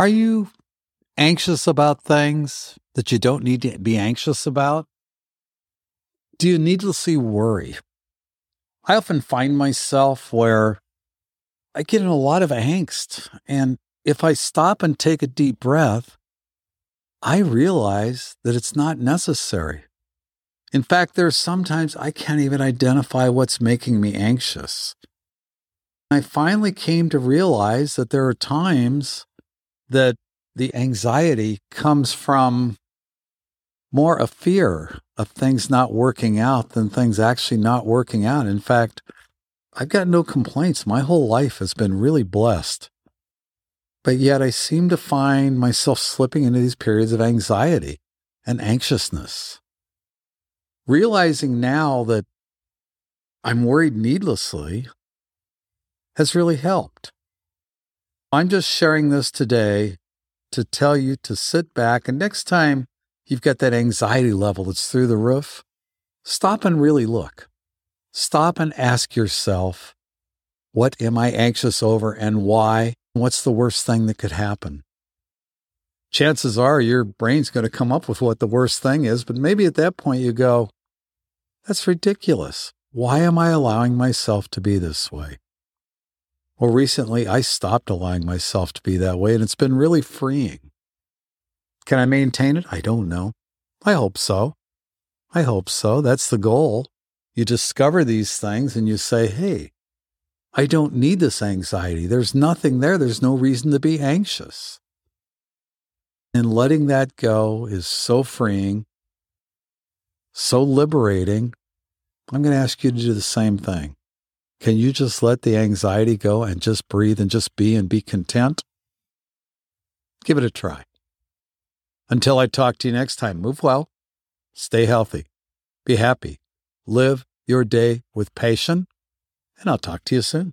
Are you anxious about things that you don't need to be anxious about? Do you needlessly worry? I often find myself where I get in a lot of angst. And if I stop and take a deep breath, I realize that it's not necessary. In fact, there's sometimes I can't even identify what's making me anxious. I finally came to realize that there are times that the anxiety comes from more a fear of things not working out than things actually not working out. In fact, I've got no complaints. My whole life has been really blessed. But yet I seem to find myself slipping into these periods of anxiety and anxiousness. Realizing now that I'm worried needlessly has really helped. I'm just sharing this today to tell you to sit back and next time you've got that anxiety level that's through the roof, stop and really look. Stop and ask yourself, what am I anxious over and why? What's the worst thing that could happen? Chances are your brain's going to come up with what the worst thing is, but maybe at that point you go, that's ridiculous. Why am I allowing myself to be this way? Well, recently I stopped allowing myself to be that way, and it's been really freeing. Can I maintain it? I don't know. I hope so. I hope so. That's the goal. You discover these things and you say, hey, I don't need this anxiety. There's nothing there. There's no reason to be anxious. And letting that go is so freeing, so liberating. I'm going to ask you to do the same thing. Can you just let the anxiety go and just breathe and just be and be content? Give it a try. Until I talk to you next time, move well, stay healthy, be happy, live your day with passion, and I'll talk to you soon.